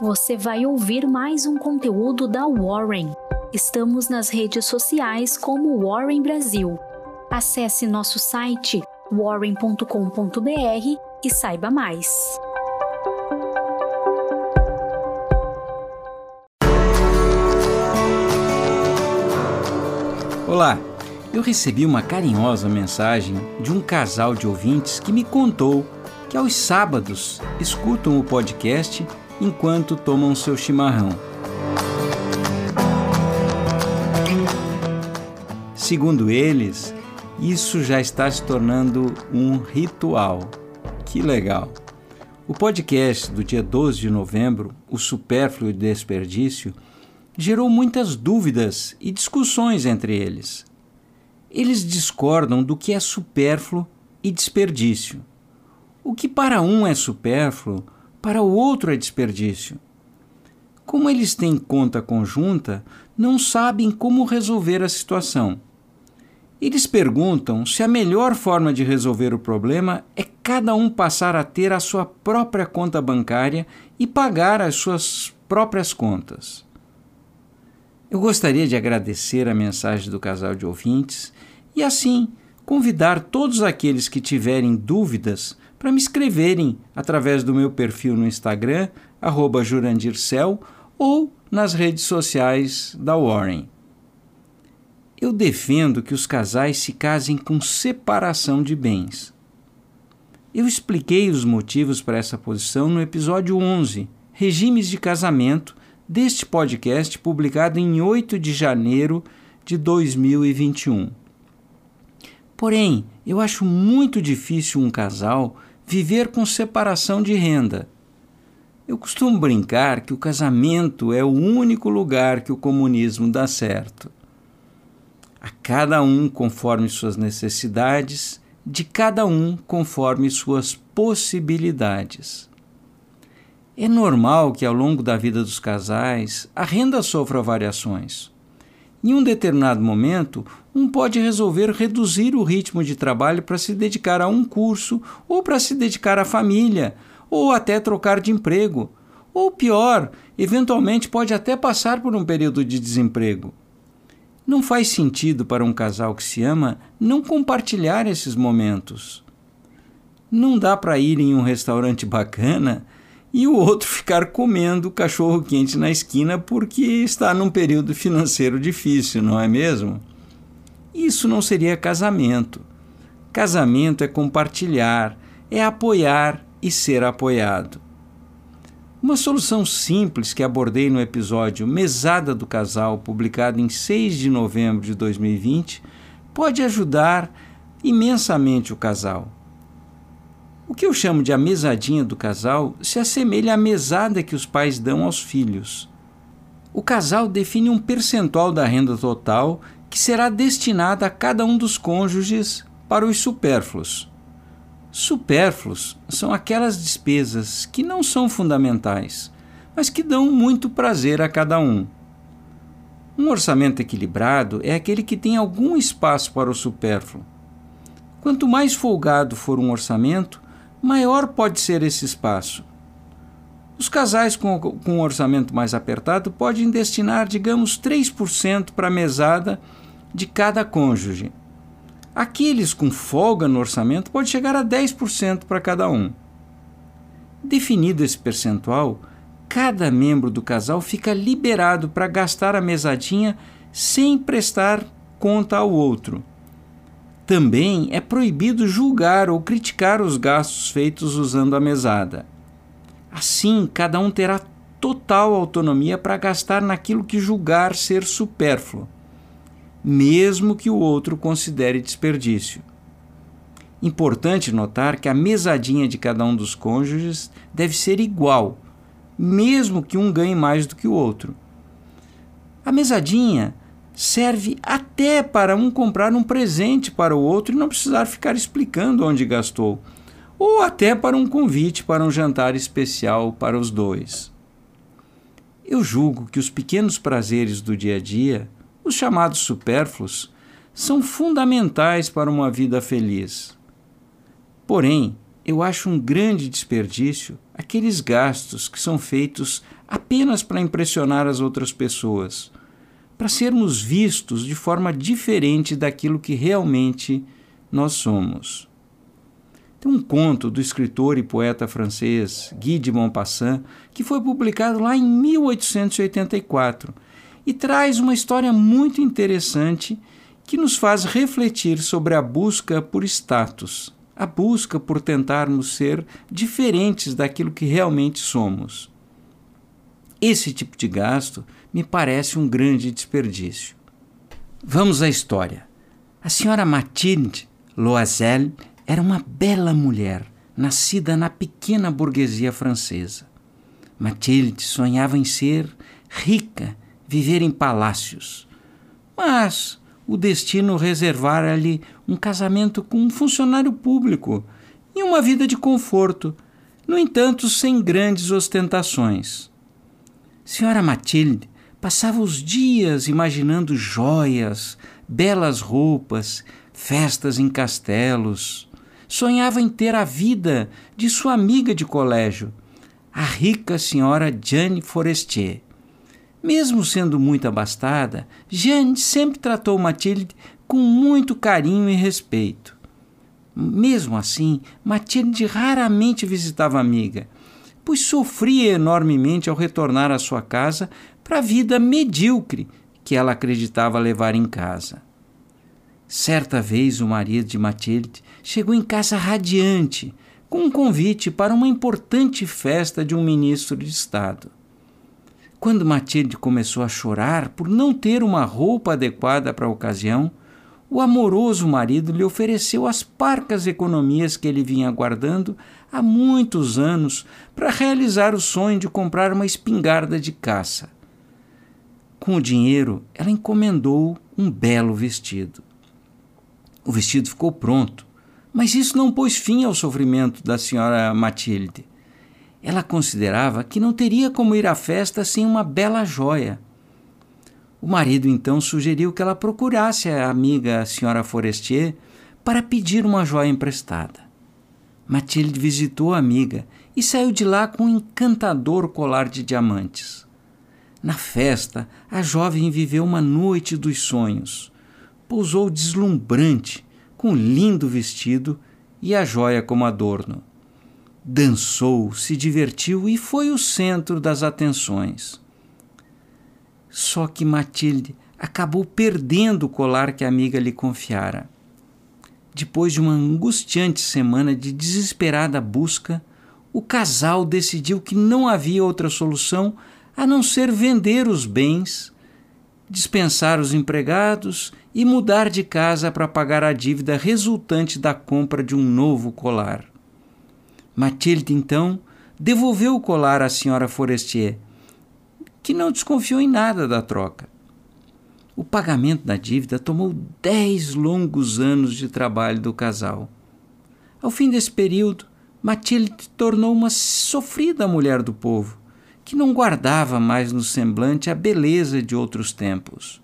você vai ouvir mais um conteúdo da Warren. Estamos nas redes sociais como Warren Brasil. Acesse nosso site warren.com.br e saiba mais. Olá, eu recebi uma carinhosa mensagem de um casal de ouvintes que me contou que aos sábados escutam o podcast enquanto tomam seu chimarrão. Segundo eles, isso já está se tornando um ritual. Que legal! O podcast do dia 12 de novembro, O Supérfluo e Desperdício, gerou muitas dúvidas e discussões entre eles. Eles discordam do que é supérfluo e desperdício. O que para um é supérfluo, para o outro é desperdício. Como eles têm conta conjunta, não sabem como resolver a situação. Eles perguntam se a melhor forma de resolver o problema é cada um passar a ter a sua própria conta bancária e pagar as suas próprias contas. Eu gostaria de agradecer a mensagem do casal de ouvintes e, assim, convidar todos aqueles que tiverem dúvidas para me escreverem através do meu perfil no Instagram, jurandircel, ou nas redes sociais da Warren. Eu defendo que os casais se casem com separação de bens. Eu expliquei os motivos para essa posição no episódio 11, Regimes de Casamento, deste podcast publicado em 8 de janeiro de 2021. Porém, eu acho muito difícil um casal viver com separação de renda. Eu costumo brincar que o casamento é o único lugar que o comunismo dá certo. A cada um conforme suas necessidades, de cada um conforme suas possibilidades. É normal que ao longo da vida dos casais a renda sofra variações. Em um determinado momento, um pode resolver reduzir o ritmo de trabalho para se dedicar a um curso, ou para se dedicar à família, ou até trocar de emprego. Ou pior, eventualmente pode até passar por um período de desemprego. Não faz sentido para um casal que se ama não compartilhar esses momentos. Não dá para ir em um restaurante bacana e o outro ficar comendo cachorro quente na esquina porque está num período financeiro difícil, não é mesmo? Isso não seria casamento. Casamento é compartilhar, é apoiar e ser apoiado. Uma solução simples que abordei no episódio Mesada do Casal, publicado em 6 de novembro de 2020, pode ajudar imensamente o casal. O que eu chamo de a mesadinha do casal se assemelha à mesada que os pais dão aos filhos. O casal define um percentual da renda total que será destinada a cada um dos cônjuges para os supérfluos. Supérfluos são aquelas despesas que não são fundamentais, mas que dão muito prazer a cada um. Um orçamento equilibrado é aquele que tem algum espaço para o supérfluo. Quanto mais folgado for um orçamento, maior pode ser esse espaço. Os casais com, com um orçamento mais apertado podem destinar, digamos, 3% para a mesada de cada cônjuge. Aqueles com folga no orçamento pode chegar a 10% para cada um. Definido esse percentual, cada membro do casal fica liberado para gastar a mesadinha sem prestar conta ao outro. Também é proibido julgar ou criticar os gastos feitos usando a mesada. Assim, cada um terá total autonomia para gastar naquilo que julgar ser supérfluo mesmo que o outro considere desperdício. Importante notar que a mesadinha de cada um dos cônjuges deve ser igual, mesmo que um ganhe mais do que o outro. A mesadinha serve até para um comprar um presente para o outro e não precisar ficar explicando onde gastou, ou até para um convite para um jantar especial para os dois. Eu julgo que os pequenos prazeres do dia a dia os chamados supérfluos são fundamentais para uma vida feliz. Porém, eu acho um grande desperdício aqueles gastos que são feitos apenas para impressionar as outras pessoas, para sermos vistos de forma diferente daquilo que realmente nós somos. Tem um conto do escritor e poeta francês Guy de Maupassant que foi publicado lá em 1884 e traz uma história muito interessante que nos faz refletir sobre a busca por status, a busca por tentarmos ser diferentes daquilo que realmente somos. Esse tipo de gasto me parece um grande desperdício. Vamos à história. A senhora Mathilde Loisel era uma bela mulher, nascida na pequena burguesia francesa. Mathilde sonhava em ser rica, viver em palácios. Mas o destino reservara-lhe um casamento com um funcionário público e uma vida de conforto, no entanto, sem grandes ostentações. Senhora Matilde passava os dias imaginando joias, belas roupas, festas em castelos. Sonhava em ter a vida de sua amiga de colégio, a rica senhora Jeanne Forestier. Mesmo sendo muito abastada, Jeanne sempre tratou Matilde com muito carinho e respeito. Mesmo assim, Matilde raramente visitava a amiga, pois sofria enormemente ao retornar à sua casa para a vida medíocre que ela acreditava levar em casa. Certa vez, o marido de Matilde chegou em casa radiante, com um convite para uma importante festa de um ministro de Estado. Quando Matilde começou a chorar por não ter uma roupa adequada para a ocasião, o amoroso marido lhe ofereceu as parcas economias que ele vinha guardando há muitos anos para realizar o sonho de comprar uma espingarda de caça. Com o dinheiro, ela encomendou um belo vestido. O vestido ficou pronto, mas isso não pôs fim ao sofrimento da senhora Matilde. Ela considerava que não teria como ir à festa sem uma bela joia. O marido então sugeriu que ela procurasse a amiga senhora Forestier para pedir uma joia emprestada. Matilde visitou a amiga e saiu de lá com um encantador colar de diamantes. Na festa, a jovem viveu uma noite dos sonhos. Pousou deslumbrante, com um lindo vestido e a joia como adorno dançou, se divertiu e foi o centro das atenções. Só que Matilde acabou perdendo o colar que a amiga lhe confiara. Depois de uma angustiante semana de desesperada busca, o casal decidiu que não havia outra solução a não ser vender os bens, dispensar os empregados e mudar de casa para pagar a dívida resultante da compra de um novo colar. Matilde, então, devolveu o colar à senhora Forestier, que não desconfiou em nada da troca. O pagamento da dívida tomou dez longos anos de trabalho do casal. Ao fim desse período, Matilde tornou uma sofrida mulher do povo, que não guardava mais no semblante a beleza de outros tempos.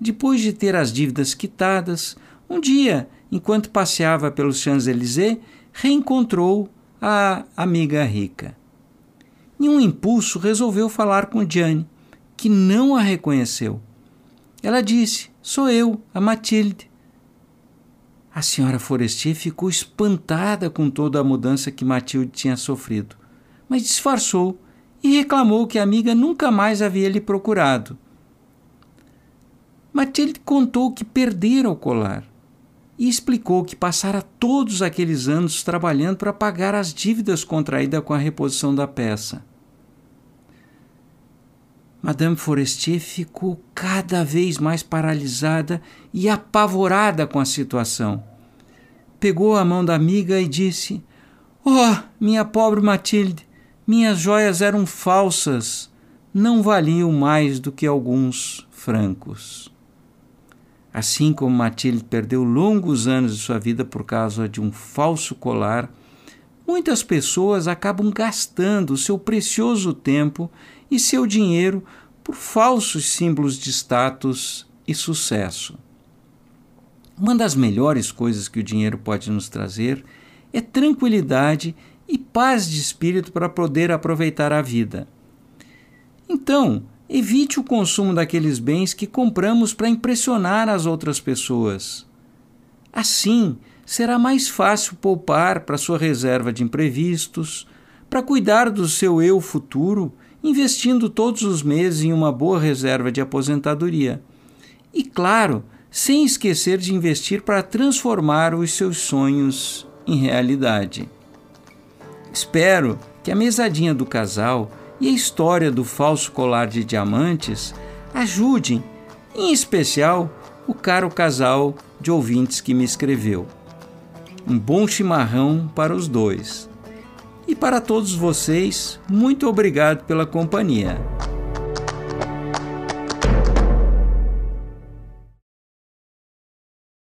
Depois de ter as dívidas quitadas, um dia, enquanto passeava pelos Champs-Élysées, reencontrou a amiga rica. Em um impulso, resolveu falar com Jane, que não a reconheceu. Ela disse: Sou eu, a Matilde. A senhora Forestier ficou espantada com toda a mudança que Matilde tinha sofrido, mas disfarçou e reclamou que a amiga nunca mais havia lhe procurado. Matilde contou que perdera o colar e explicou que passara todos aqueles anos trabalhando para pagar as dívidas contraídas com a reposição da peça. Madame Forestier ficou cada vez mais paralisada e apavorada com a situação. Pegou a mão da amiga e disse: Oh, minha pobre Matilde, minhas joias eram falsas, não valiam mais do que alguns francos. Assim como Matilde perdeu longos anos de sua vida por causa de um falso colar, muitas pessoas acabam gastando seu precioso tempo e seu dinheiro por falsos símbolos de status e sucesso. Uma das melhores coisas que o dinheiro pode nos trazer é tranquilidade e paz de espírito para poder aproveitar a vida. Então, evite o consumo daqueles bens que compramos para impressionar as outras pessoas. Assim, será mais fácil poupar para sua reserva de imprevistos, para cuidar do seu eu futuro, investindo todos os meses em uma boa reserva de aposentadoria. E, claro, sem esquecer de investir para transformar os seus sonhos em realidade. Espero que a mesadinha do casal e a história do falso colar de diamantes ajudem, em especial, o caro casal de ouvintes que me escreveu. Um bom chimarrão para os dois. E para todos vocês, muito obrigado pela companhia.